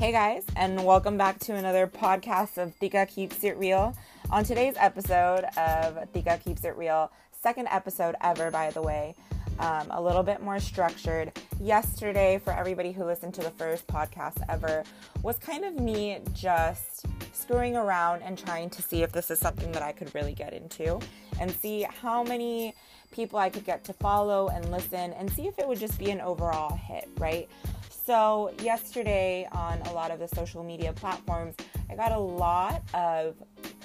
Hey guys, and welcome back to another podcast of Tika Keeps It Real. On today's episode of Tika Keeps It Real, second episode ever, by the way, um, a little bit more structured. Yesterday, for everybody who listened to the first podcast ever, was kind of me just screwing around and trying to see if this is something that I could really get into and see how many people I could get to follow and listen and see if it would just be an overall hit, right? So, yesterday on a lot of the social media platforms, I got a lot of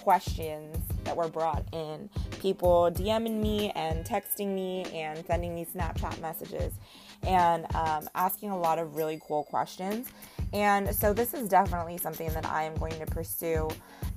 questions that were brought in. People DMing me and texting me and sending me Snapchat messages and um, asking a lot of really cool questions. And so, this is definitely something that I am going to pursue.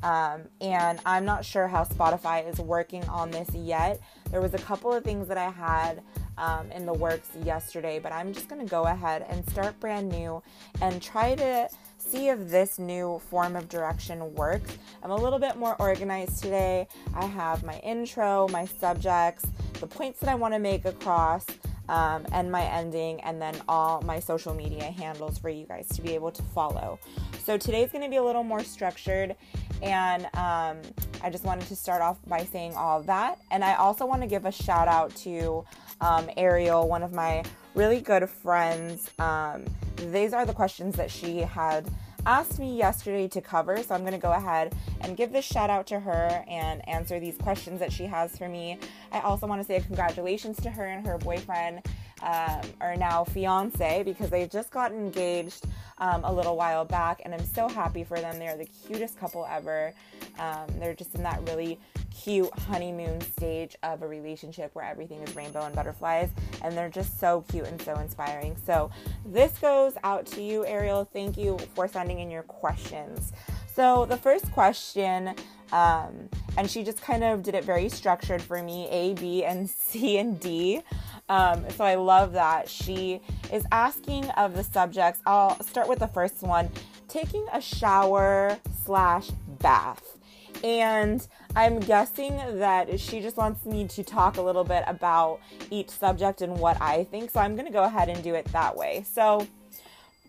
Um, and I'm not sure how Spotify is working on this yet. There was a couple of things that I had um, in the works yesterday, but I'm just going to go ahead and start brand new and try to see if this new form of direction works. I'm a little bit more organized today. I have my intro, my subjects, the points that I want to make across. Um, and my ending, and then all my social media handles for you guys to be able to follow. So today's going to be a little more structured, and um, I just wanted to start off by saying all of that. And I also want to give a shout out to um, Ariel, one of my really good friends. Um, these are the questions that she had asked me yesterday to cover. So I'm going to go ahead and give this shout out to her and answer these questions that she has for me. I also want to say congratulations to her and her boyfriend, um, or now fiance, because they just got engaged um, a little while back, and I'm so happy for them. They're the cutest couple ever. Um, they're just in that really cute honeymoon stage of a relationship where everything is rainbow and butterflies, and they're just so cute and so inspiring. So, this goes out to you, Ariel. Thank you for sending in your questions. So, the first question, um, and she just kind of did it very structured for me A, B, and C, and D. Um, so I love that. She is asking of the subjects. I'll start with the first one taking a shower slash bath. And I'm guessing that she just wants me to talk a little bit about each subject and what I think. So I'm going to go ahead and do it that way. So,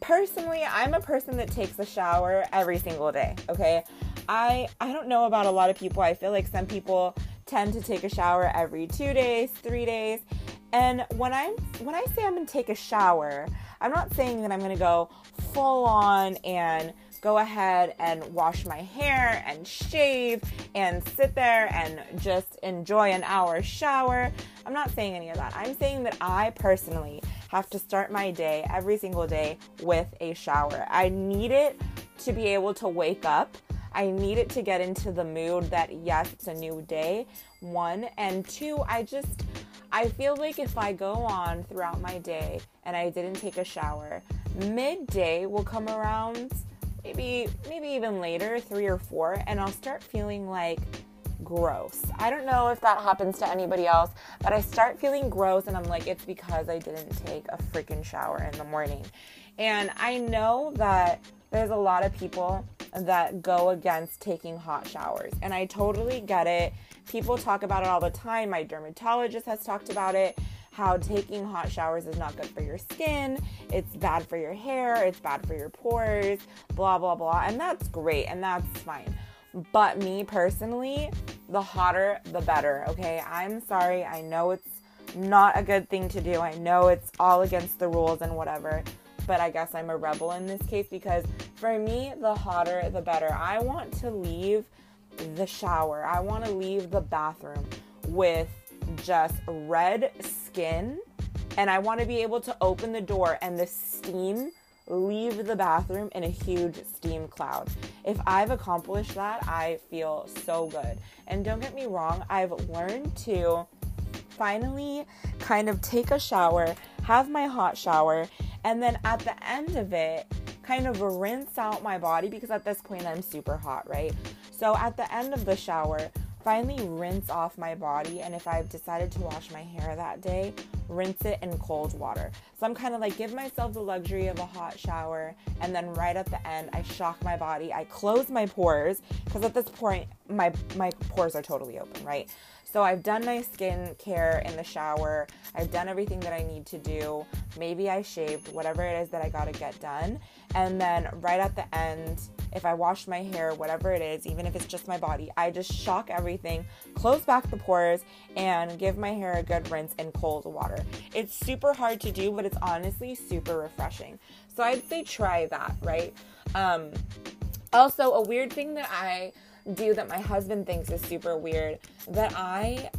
personally, I'm a person that takes a shower every single day, okay? I I don't know about a lot of people. I feel like some people tend to take a shower every 2 days, 3 days. And when I'm when I say I'm to take a shower, I'm not saying that I'm to go full on and go ahead and wash my hair and shave and sit there and just enjoy an hour shower. I'm not saying any of that. I'm saying that I personally have to start my day every single day with a shower. I need it to be able to wake up. I need it to get into the mood that yes, it's a new day. One and two, I just I feel like if I go on throughout my day and I didn't take a shower, midday will come around maybe maybe even later, 3 or 4, and I'll start feeling like gross. I don't know if that happens to anybody else, but I start feeling gross and I'm like it's because I didn't take a freaking shower in the morning. And I know that there's a lot of people that go against taking hot showers, and I totally get it. People talk about it all the time. My dermatologist has talked about it how taking hot showers is not good for your skin, it's bad for your hair, it's bad for your pores, blah, blah, blah. And that's great and that's fine. But me personally, the hotter, the better, okay? I'm sorry. I know it's not a good thing to do. I know it's all against the rules and whatever. But I guess I'm a rebel in this case because for me, the hotter, the better. I want to leave the shower, I want to leave the bathroom with just red skin and I want to be able to open the door and the steam leave the bathroom in a huge steam cloud. If I've accomplished that, I feel so good. And don't get me wrong, I've learned to finally kind of take a shower, have my hot shower, and then at the end of it, kind of rinse out my body because at this point I'm super hot, right? So at the end of the shower, finally rinse off my body and if I've decided to wash my hair that day, rinse it in cold water. So I'm kind of like give myself the luxury of a hot shower and then right at the end I shock my body. I close my pores because at this point my my pores are totally open, right? So I've done my skin care in the shower. I've done everything that I need to do. Maybe I shaved, whatever it is that I got to get done. And then right at the end, if I wash my hair, whatever it is, even if it's just my body, I just shock everything, close back the pores, and give my hair a good rinse in cold water. It's super hard to do, but it's honestly super refreshing. So I'd say try that, right? Um, also, a weird thing that I do that my husband thinks is super weird that I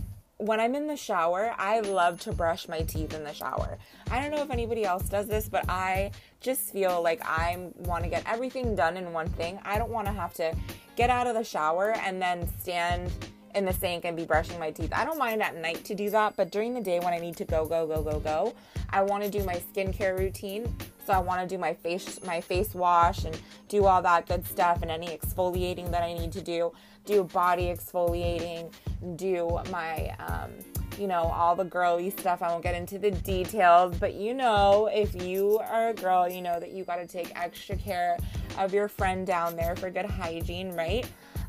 when I'm in the shower, I love to brush my teeth in the shower. I don't know if anybody else does this, but I just feel like I want to get everything done in one thing. I don't want to have to get out of the shower and then stand in the sink and be brushing my teeth. I don't mind at night to do that, but during the day when I need to go, go, go, go, go, I want to do my skincare routine. So I want to do my face my face wash and do all that good stuff and any exfoliating that I need to do. Do body exfoliating, do my um, you know, all the girly stuff. I won't get into the details, but you know, if you are a girl, you know that you got to take extra care of your friend down there for good hygiene, right?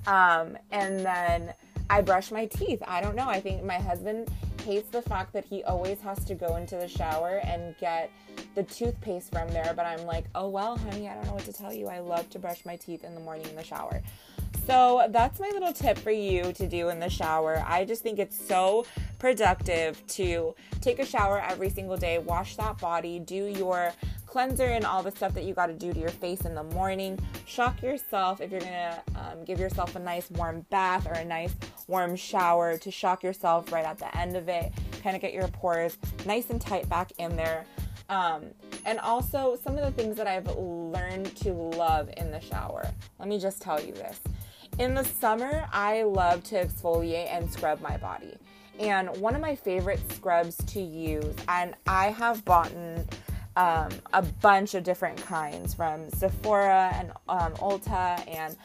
Um, and then I brush my teeth. I don't know. I think my husband hates the fact that he always has to go into the shower and get the toothpaste from there. But I'm like, oh well, honey, I don't know what to tell you. I love to brush my teeth in the morning in the shower. So that's my little tip for you to do in the shower. I just think it's so productive to take a shower every single day, wash that body, do your cleanser and all the stuff that you got to do to your face in the morning. Shock yourself if you're gonna um, give yourself a nice warm bath or a nice warm shower to shock yourself right at the end of it. Kind of get your pores nice and tight back in there. Um, and also, some of the things that I've learned to love in the shower. Let me just tell you this. In the summer, I love to exfoliate and scrub my body. And one of my favorite scrubs to use, and I have bought um, a bunch of different kinds from Sephora and um, Ulta and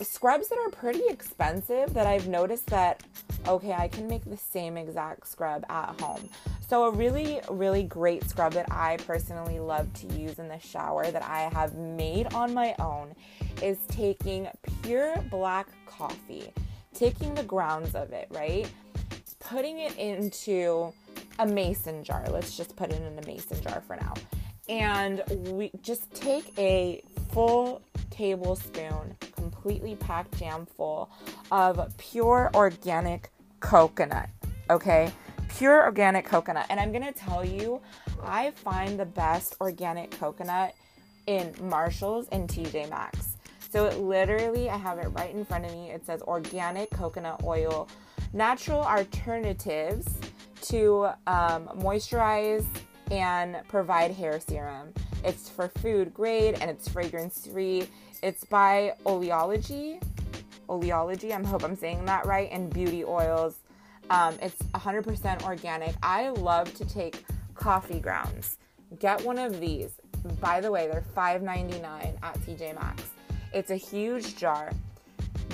scrubs that are pretty expensive that I've noticed that okay, I can make the same exact scrub at home. So, a really, really great scrub that I personally love to use in the shower that I have made on my own is taking pure black coffee, taking the grounds of it, right? Putting it into a mason jar. Let's just put it in a mason jar for now. And we just take a full tablespoon, completely packed jam full of pure organic coconut. Okay? Pure organic coconut. And I'm to tell you, I find the best organic coconut in Marshalls and TJ Maxx. So it literally, I have it right in front of me. It says organic coconut oil, natural alternatives to um, moisturize and provide hair serum. It's for food grade and it's fragrance free. It's by Oleology. Oleology, I hope I'm saying that right, and beauty oils. Um, it's 100% organic. I love to take coffee grounds. Get one of these. By the way, they're $5.99 at TJ Maxx. It's a huge jar.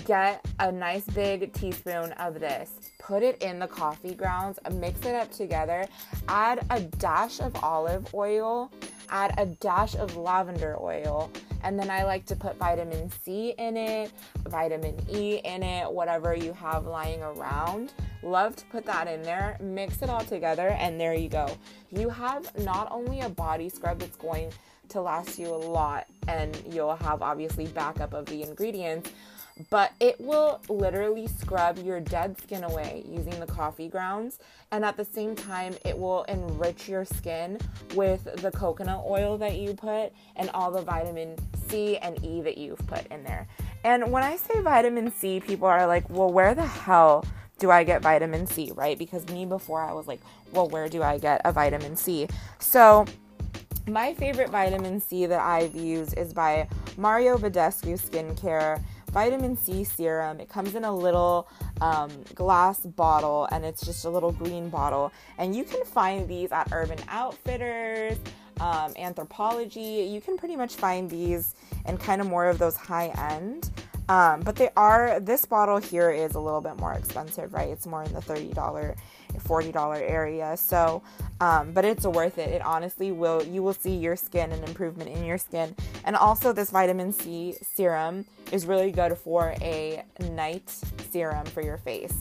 Get a nice big teaspoon of this. Put it in the coffee grounds, mix it up together. Add a dash of olive oil, add a dash of lavender oil, and then I like to put vitamin C in it, vitamin E in it, whatever you have lying around. Love to put that in there, mix it all together, and there you go. You have not only a body scrub that's going to last you a lot, and you'll have obviously backup of the ingredients, but it will literally scrub your dead skin away using the coffee grounds. And at the same time, it will enrich your skin with the coconut oil that you put and all the vitamin C and E that you've put in there. And when I say vitamin C, people are like, well, where the hell do I get vitamin C, right? Because me before I was like, well, where do I get a vitamin C? So, my favorite vitamin C that I've used is by Mario Badescu Skincare vitamin C serum. It comes in a little um, glass bottle and it's just a little green bottle. And you can find these at Urban Outfitters, um, Anthropologie. You can pretty much find these in kind of more of those high end. Um, but they are, this bottle here is a little bit more expensive, right? It's more in the $30 $40 area. So, um, but it's worth it. It honestly will, you will see your skin and improvement in your skin. And also, this vitamin C serum is really good for a night serum for your face.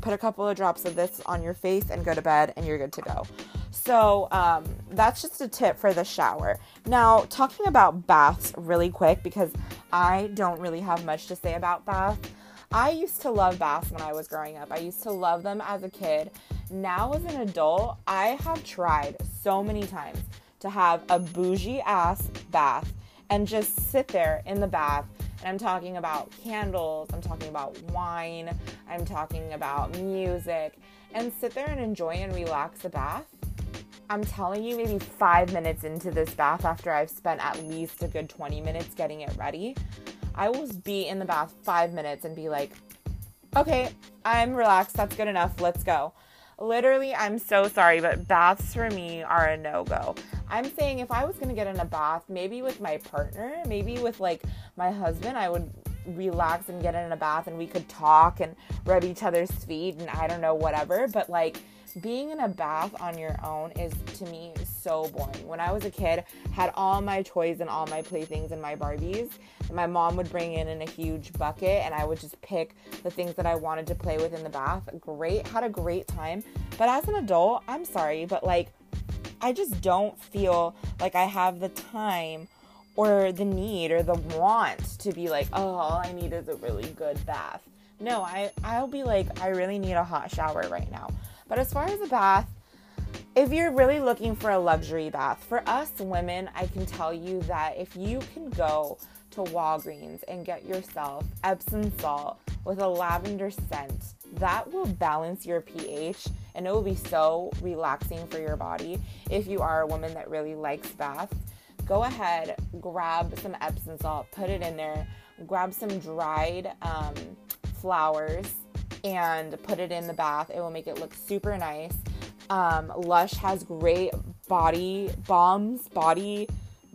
put a couple of drops of this on your face and go to bed, and you're good to go. So um, that's just a tip for the shower. Now, talking about baths really quick because I don't really have much to say about baths. I used to love baths when I was growing up. I used to love them as a kid. Now, as an adult, I have tried so many times to have a bougie ass bath and just sit there in the bath. And I'm talking about candles, I'm talking about wine, I'm talking about music, and sit there and enjoy and relax the bath. I'm telling you, maybe five minutes into this bath, after I've spent at least a good 20 minutes getting it ready, I will be in the bath five minutes and be like, okay, I'm relaxed. That's good enough. Let's go. Literally, I'm so sorry, but baths for me are a no go. I'm saying if I was gonna get in a bath, maybe with my partner, maybe with like my husband, I would relax and get in a bath and we could talk and rub each other's feet and I don't know, whatever. But like, being in a bath on your own is to me so boring. When I was a kid, had all my toys and all my playthings and my Barbies. And my mom would bring in in a huge bucket and I would just pick the things that I wanted to play with in the bath. Great, had a great time. But as an adult, I'm sorry, but like I just don't feel like I have the time or the need or the want to be like, oh, all I need is a really good bath. No, I, I'll be like, I really need a hot shower right now. But as far as a bath, if you're really looking for a luxury bath, for us women, I can tell you that if you can go to Walgreens and get yourself Epsom salt with a lavender scent, that will balance your pH and it will be so relaxing for your body. If you are a woman that really likes baths, go ahead, grab some Epsom salt, put it in there, grab some dried um, flowers and put it in the bath. It will make it look super nice. Um, Lush has great body bombs, body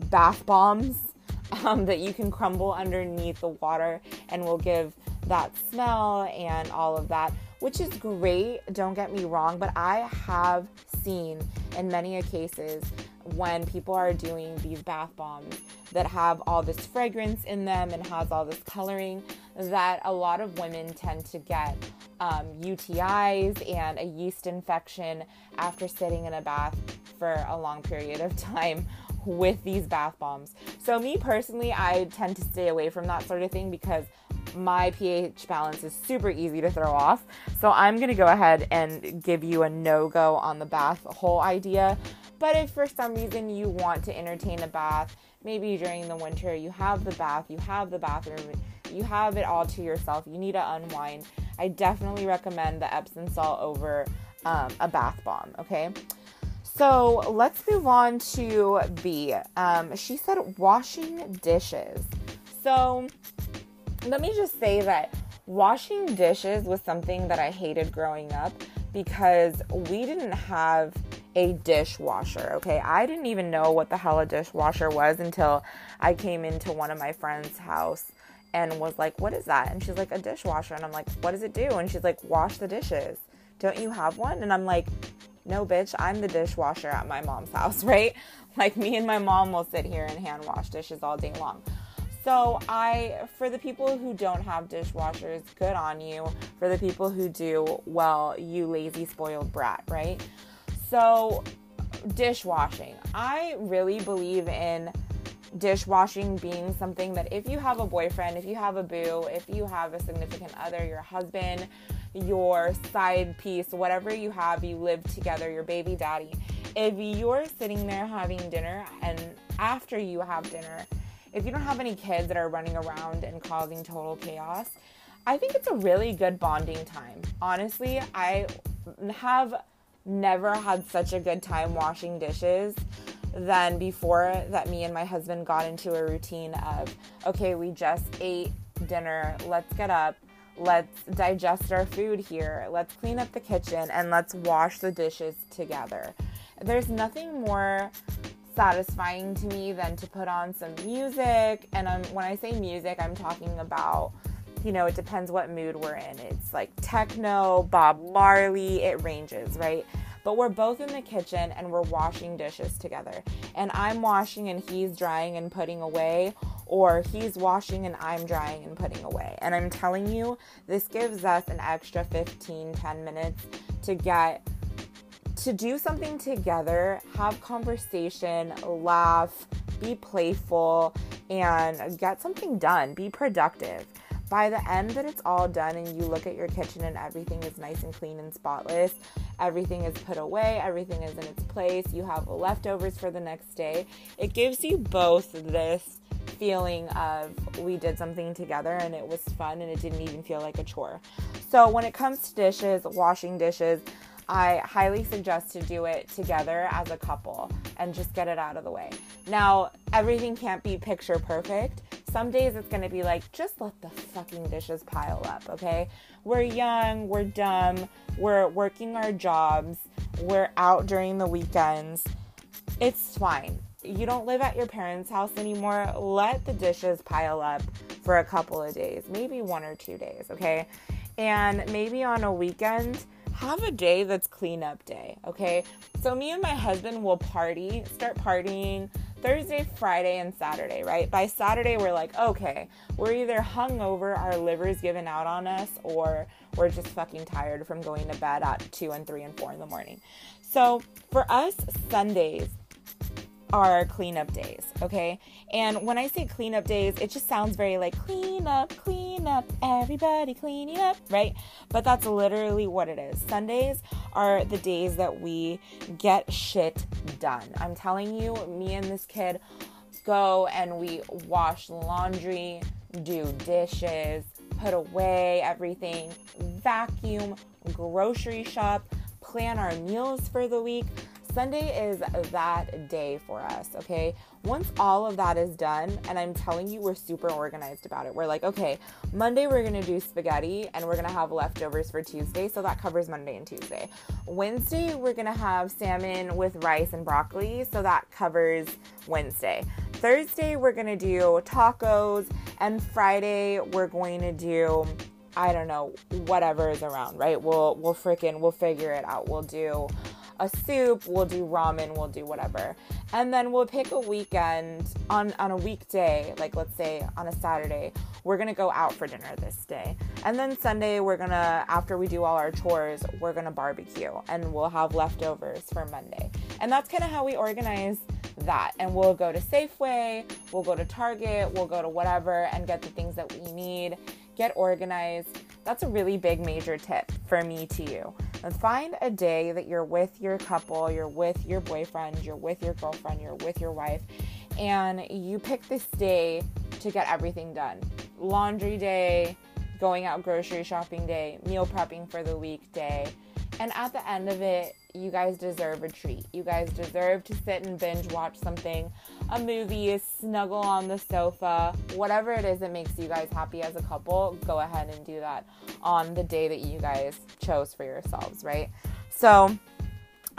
bath bombs um, that you can crumble underneath the water and will give that smell and all of that, which is great. Don't get me wrong, but I have seen in many cases when people are doing these bath bombs that have all this fragrance in them and has all this coloring that a lot of women tend to get um, UTIs and a yeast infection after sitting in a bath for a long period of time with these bath bombs. So, me personally, I tend to stay away from that sort of thing because my pH balance is super easy to throw off. So, I'm to go ahead and give you a no go on the bath whole idea. But if for some reason you want to entertain a bath, maybe during the winter, you have the bath, you have the bathroom, you have it all to yourself, you need to unwind, I definitely recommend the Epsom salt over um, a bath bomb, okay? So let's move on to B. Um, she said washing dishes. So let me just say that washing dishes was something that I hated growing up because we didn't have a dishwasher. Okay, I didn't even know what the hell a dishwasher was until I came into one of my friend's house and was like, What is that? And she's like, A dishwasher. And I'm like, What does it do? And she's like, Wash the dishes. Don't you have one? And I'm like, no, bitch, I'm the dishwasher at my mom's house, right? Like me and my mom will sit here and hand wash dishes all day long. So, I, for the people who don't have dishwashers, good on you. For the people who do, well, you lazy spoiled brat, right? So, dishwashing. I really believe in dishwashing being something that if you have a boyfriend, if you have a boo, if you have a significant other, your husband, your side piece, whatever you have, you live together, your baby daddy. If you're sitting there having dinner and after you have dinner, if you don't have any kids that are running around and causing total chaos, I think it's a really good bonding time. Honestly, I have never had such a good time washing dishes than before that me and my husband got into a routine of okay, we just ate dinner, let's get up, let's digest our food here, let's clean up the kitchen, and let's wash the dishes together. There's nothing more satisfying to me than to put on some music. And I'm, when I say music, I'm talking about, you know, it depends what mood we're in. It's like techno, Bob Marley, it ranges, right? But we're both in the kitchen and we're washing dishes together. And I'm washing and he's drying and putting away or he's washing and I'm drying and putting away. And I'm telling you, this gives us an extra 15, 10 minutes to get to do something together, have conversation, laugh, be playful, and get something done. Be productive. By the end that it's all done and you look at your kitchen and everything is nice and clean and spotless, everything is put away, everything is in its place, you have leftovers for the next day, it gives you both this feeling of we did something together and it was fun and it didn't even feel like a chore. So when it comes to dishes, washing dishes, I highly suggest to do it together as a couple and just get it out of the way. Now, everything can't be picture perfect. Some days it's gonna be like, just let the fucking dishes pile up, okay? We're young, we're dumb, we're working our jobs, we're out during the weekends. It's fine. You don't live at your parents' house anymore. Let the dishes pile up for a couple of days, maybe one or two days, okay? And maybe on a weekend, have a day that's cleanup day, okay? So me and my husband will party, start partying Thursday, Friday, and Saturday, right? By Saturday, we're like, okay, we're either hungover, our liver's given out on us, or we're just fucking tired from going to bed at 2 and 3 and 4 in the morning. So for us, Sundays, are cleanup days, okay? And when I say cleanup days, it just sounds very like clean up, clean up, everybody cleaning up, right? But that's literally what it is. Sundays are the days that we get shit done. I'm telling you, me and this kid go and we wash laundry, do dishes, put away everything, vacuum, grocery shop, plan our meals for the week. Sunday is that day for us, okay? Once all of that is done, and I'm telling you, we're super organized about it. We're like, okay, Monday we're gonna do spaghetti and we're gonna have leftovers for Tuesday, so that covers Monday and Tuesday. Wednesday, we're gonna have salmon with rice and broccoli, so that covers Wednesday. Thursday, we're gonna do tacos, and Friday, we're going to do I don't know, whatever is around, right? We'll we'll freaking we'll figure it out. We'll do a soup, we'll do ramen, we'll do whatever. And then we'll pick a weekend on, on a weekday, like let's say on a Saturday, we're gonna go out for dinner this day. And then Sunday, we're gonna, after we do all our chores, we're gonna barbecue and we'll have leftovers for Monday. And that's kind of how we organize that. And we'll go to Safeway, we'll go to Target, we'll go to whatever and get the things that we need, get organized. That's a really big major tip for me to you. And find a day that you're with your couple, you're with your boyfriend, you're with your girlfriend, you're with your wife, and you pick this day to get everything done. Laundry day, going out grocery shopping day, meal prepping for the week day. And at the end of it, you guys deserve a treat. You guys deserve to sit and binge watch something, a movie, snuggle on the sofa, whatever it is that makes you guys happy as a couple, go ahead and do that on the day that you guys chose for yourselves, right? So,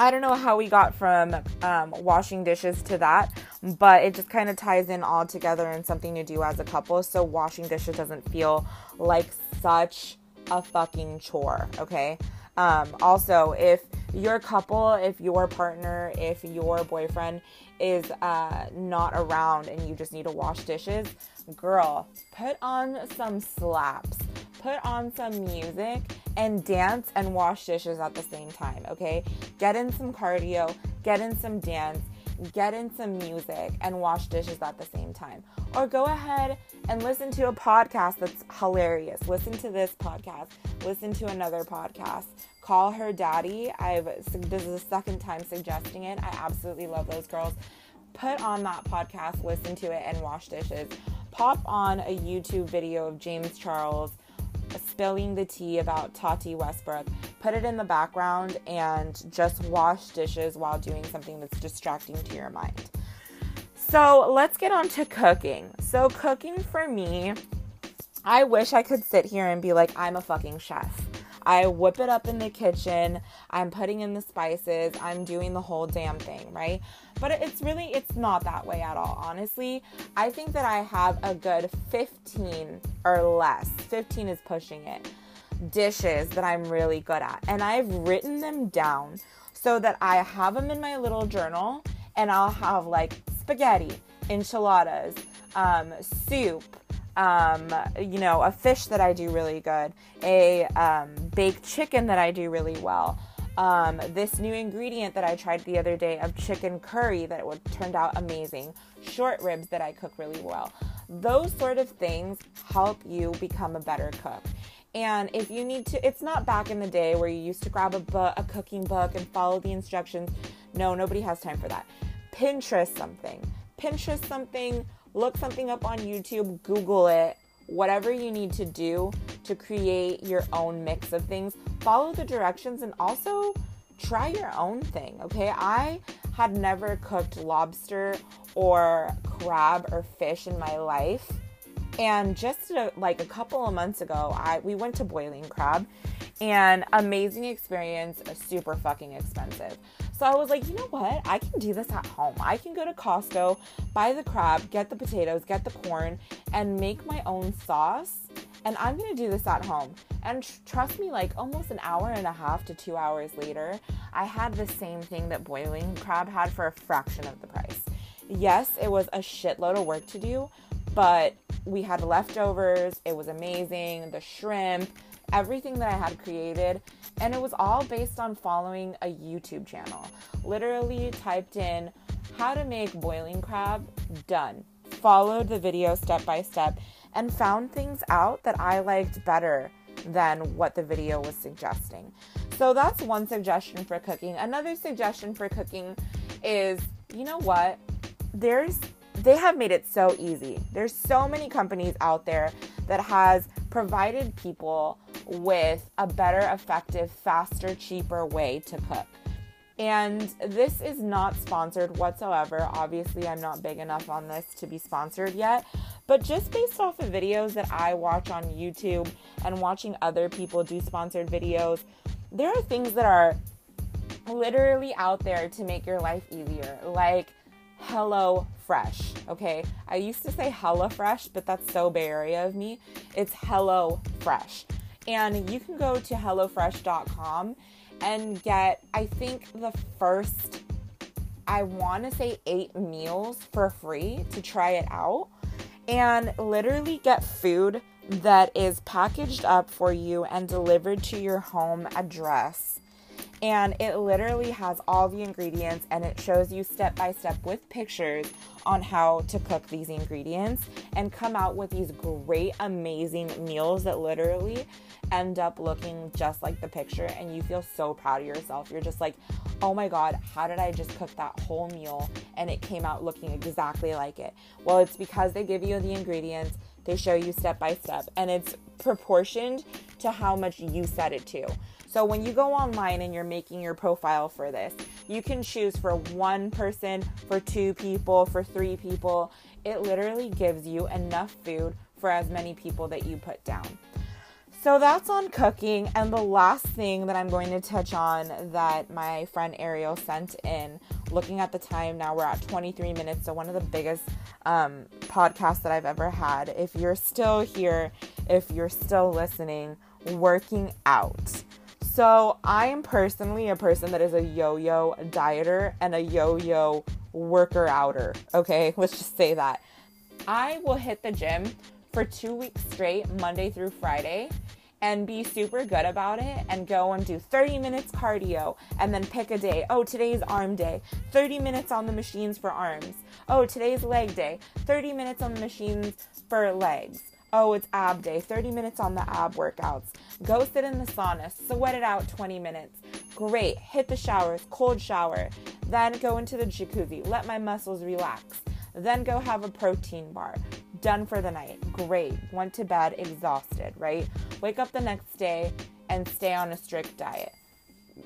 I don't know how we got from um, washing dishes to that, but it just kind of ties in all together and something to do as a couple. So, washing dishes doesn't feel like such a fucking chore, okay? Um, also, if your couple, if your partner, if your boyfriend is uh, not around and you just need to wash dishes, girl, put on some slaps, put on some music, and dance and wash dishes at the same time, okay? Get in some cardio, get in some dance, get in some music, and wash dishes at the same time. Or go ahead and listen to a podcast that's hilarious. Listen to this podcast, listen to another podcast Call Her Daddy. I've this is the second time suggesting it. I absolutely love those girls. Put on that podcast, listen to it, and wash dishes. Pop on a YouTube video of James Charles spilling the tea about Tati Westbrook. Put it in the background and just wash dishes while doing something that's distracting to your mind. So let's get on to cooking. So, cooking for me, I wish I could sit here and be like, I'm a fucking chef. I whip it up in the kitchen. I'm putting in the spices. I'm doing the whole damn thing, right? But it's really it's not that way at all. Honestly, I think that I have a good 15 or less. 15 is pushing it. Dishes that I'm really good at. And I've written them down so that I have them in my little journal and I'll have like spaghetti, enchiladas, um, soup, um, you know, a fish that I do really good, a um, baked chicken that I do really well. Um, this new ingredient that I tried the other day of chicken curry that turned out amazing, short ribs that I cook really well. Those sort of things help you become a better cook. And if you need to, it's not back in the day where you used to grab a book, a cooking book, and follow the instructions. No, nobody has time for that. Pinterest something. Pinterest something. Look something up on YouTube. Google it. Whatever you need to do to create your own mix of things. Follow the directions and also try your own thing. Okay, I had never cooked lobster or crab or fish in my life and just a, like a couple of months ago, I we went to Boiling Crab, and amazing experience, uh, super fucking expensive. So I was like, you know what? I can do this at home. I can go to Costco, buy the crab, get the potatoes, get the corn, and make my own sauce. And I'm gonna do this at home. And tr- trust me, like almost an hour and a half to two hours later, I had the same thing that boiling crab had for a fraction of the price. Yes, it was a shitload of work to do, but we had leftovers. It was amazing. The shrimp, everything that I had created. And it was all based on following a YouTube channel. Literally typed in how to make boiling crab, done. Followed the video step by step and found things out that I liked better than what the video was suggesting. So that's one suggestion for cooking. Another suggestion for cooking is you know what? There's they have made it so easy. There's so many companies out there that has provided people with a better, effective, faster, cheaper way to cook. And this is not sponsored whatsoever. Obviously, I'm not big enough on this to be sponsored yet. But just based off of videos that I watch on YouTube and watching other people do sponsored videos, there are things that are literally out there to make your life easier. Like Hello Fresh. Okay, I used to say Hella Fresh, but that's so Bay Area of me. It's Hello Fresh, and you can go to hellofresh.com and get I think the first I want to say eight meals for free to try it out, and literally get food that is packaged up for you and delivered to your home address and it literally has all the ingredients and it shows you step by step with pictures on how to cook these ingredients and come out with these great amazing meals that literally end up looking just like the picture and you feel so proud of yourself. You're just like oh my god how did i just cook that whole meal? And it came out looking exactly like it. Well it's because they give you the ingredients they show you step by step and it's proportioned to how much you set it to so when you go online and you're making your profile for this, you can choose for one person, for two people, for three people. It literally gives you enough food for as many people that you put down. So that's on cooking. And the last thing that I'm going to touch on that my friend Ariel sent in, looking at the time now, we're at 23 minutes. So, one of the biggest um, podcasts that I've ever had. If you're still here, if you're still listening, working out. So, I am personally a person that is a yo yo dieter and a yo yo worker outer. Okay, let's just say that. I will hit the gym for two weeks straight, Monday through Friday, and be super good about it and go and do 30 minutes cardio and then pick a day. Oh, today's arm day, 30 minutes on the machines for arms. Oh, today's leg day, 30 minutes on the machines for legs. Oh, it's ab day, 30 minutes on the ab workouts. Go sit in the sauna, sweat it out 20 minutes. Great. Hit the showers, cold shower. Then go into the jacuzzi, let my muscles relax. Then go have a protein bar. Done for the night. Great. Went to bed exhausted, right? Wake up the next day and stay on a strict diet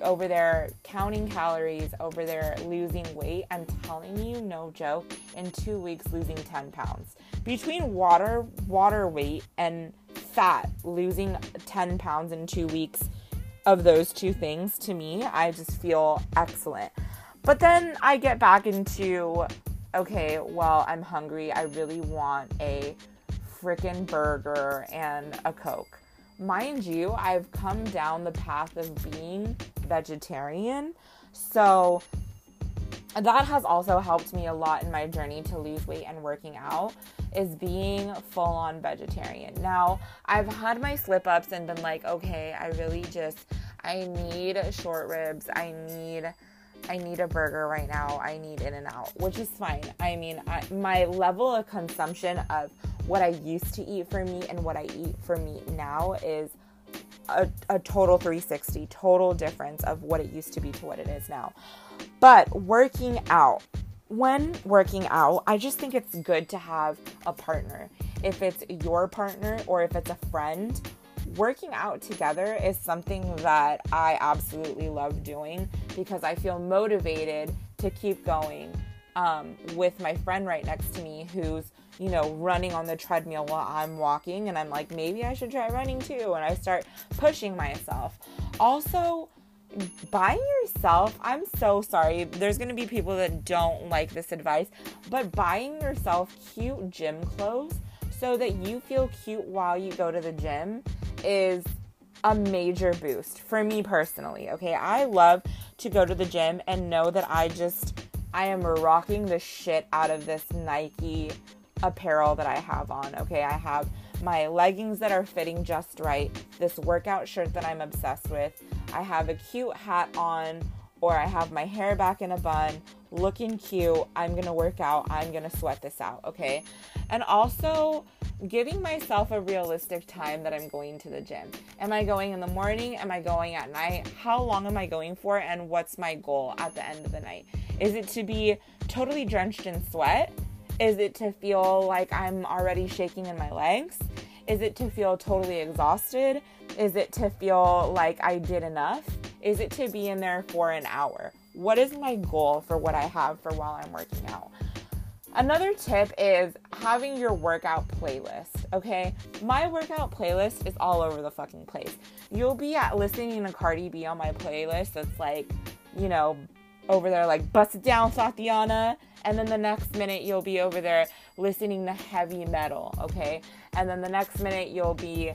over there counting calories, over there losing weight. I'm telling you, no joke, in two weeks losing 10 pounds. Between water, water weight, and fat, losing 10 pounds in two weeks of those two things, to me, I just feel excellent. But then I get back into, okay, well, I'm hungry. I really want a freaking burger and a Coke mind you, I've come down the path of being vegetarian. So that has also helped me a lot in my journey to lose weight and working out is being full on vegetarian. Now, I've had my slip ups and been like, okay, I really just I need short ribs. I need I need a burger right now. I need in and out, which is fine. I mean, I, my level of consumption of what I used to eat for meat and what I eat for meat now is a, a total 360, total difference of what it used to be to what it is now. But working out, when working out, I just think it's good to have a partner. If it's your partner or if it's a friend, working out together is something that I absolutely love doing because I feel motivated to keep going um, with my friend right next to me who's you know, running on the treadmill while I'm walking, and I'm like, maybe I should try running too. And I start pushing myself. Also, buy yourself, I'm so sorry. There's going to be people that don't like this advice, but buying yourself cute gym clothes so that you feel cute while you go to the gym is a major boost for me personally. Okay, I love to go to the gym and know that I just I am rocking the shit out of this Nike apparel that I have on. Okay, I have my leggings that are fitting just right, this workout shirt that I'm obsessed with. I have a cute hat on, or I have my hair back in a bun, looking cute. I'm gonna work out, I'm gonna sweat this out, okay? And also, giving myself a realistic time that I'm going to the gym. Am I going in the morning? Am I going at night? How long am I going for? And what's my goal at the end of the night? Is it to be totally drenched in sweat? Is it to feel like I'm already shaking in my legs? Is it to feel totally exhausted? Is it to feel like I did enough? Is it to be in there for an hour? What is my goal for what I have for while I'm working out? Another tip is having your workout playlist, okay? My workout playlist is all over the fucking place. You'll be at listening to Cardi B on my playlist that's like, you know, over there like bust it down Thotiana and then the next minute you'll be over there listening to heavy metal, okay? And then the next minute you'll be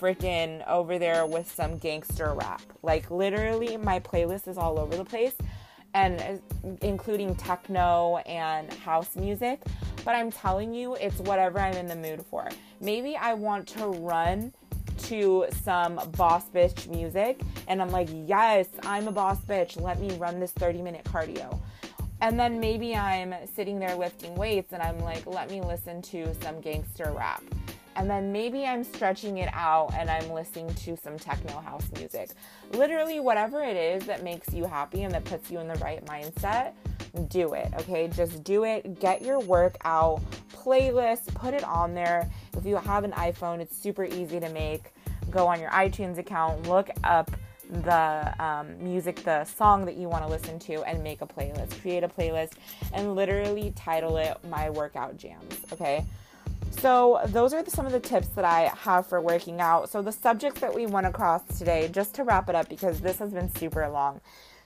freaking over there with some gangster rap. Like literally my playlist is all over the place and uh, including techno and house music, but I'm telling you it's whatever I'm in the mood for. Maybe I want to run to some boss bitch music and I'm like, yes, I'm a boss bitch. Let me run this 30 minute cardio. And then maybe I'm sitting there lifting weights and I'm like, let me listen to some gangster rap. And then maybe I'm stretching it out and I'm listening to some techno house music. Literally, whatever it is that makes you happy and that puts you in the right mindset, do it. Okay, just do it. Get your workout playlist, put it on there. If you have an iPhone, it's super easy to make. Go on your iTunes account, look up the um, music, the song that you want to listen to, and make a playlist. Create a playlist and literally title it My Workout Jams. Okay. So, those are some of the tips that I have for working out. So, the subjects that we went across today, just to wrap it up because this has been super long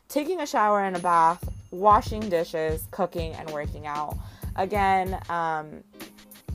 taking a shower and a bath, washing dishes, cooking, and working out. Again, um,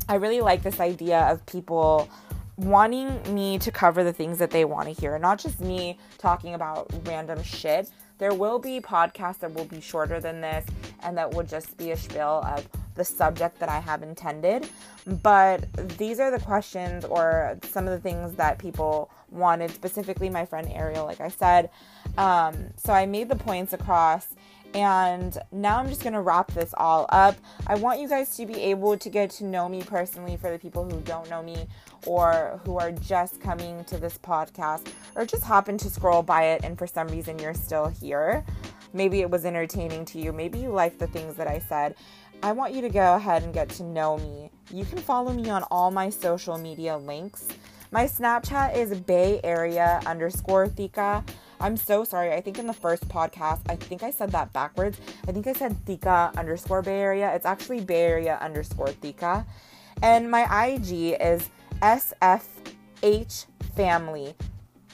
I really like this idea of people wanting me to cover the things that they want to hear, not just me talking about random shit. There will be podcasts that will be shorter than this and that will just be a spiel of the subject that I have intended. But these are the questions or some of the things that people wanted, specifically my friend Ariel, like I said. Um, so I made the points across and now I'm just to wrap this all up. I want you guys to be able to get to know me personally for the people who don't know me or who are just coming to this podcast or just happen to scroll by it and for some reason you're still here. Maybe it was entertaining to you. Maybe you like the things that I said. I want you to go ahead and get to know me. You can follow me on all my social media links. My Snapchat is Bay Area underscore Thika. I'm so sorry. I think in the first podcast, I think I said that backwards. I think I said Thika underscore Bay Area. It's actually Bay Area underscore Thika. And my IG is SFH Family.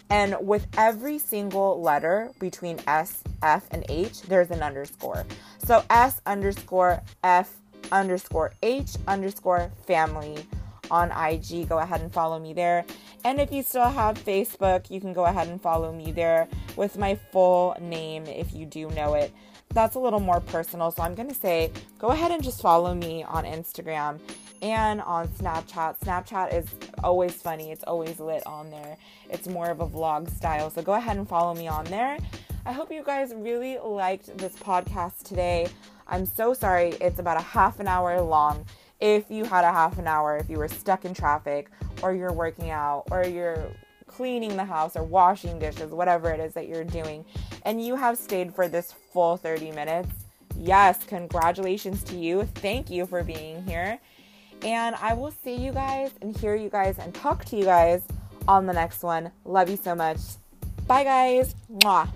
And with every single letter between S, F, and H, there's an underscore. So S underscore F underscore H underscore family on IG. Go ahead and follow me there. And if you still have Facebook, you can go ahead and follow me there with my full name if you do know it. that's a little more personal. So I'm going to say go ahead and just follow me on Instagram and on Snapchat. Snapchat is always funny, it's always lit on there. It's more of a vlog style. So go ahead and follow me on there. I hope you guys really liked this podcast today. I'm so sorry it's about a half an hour long. If you had a half an hour, if you were stuck in traffic, or you're working out, or you're cleaning the house, or washing dishes, whatever it is that you're doing, and you have stayed for this full 30 minutes, yes, congratulations to you. Thank you for being here. And I will see you guys and hear you guys and talk to you guys on the next one. Love you so much. Bye, guys. Mwah.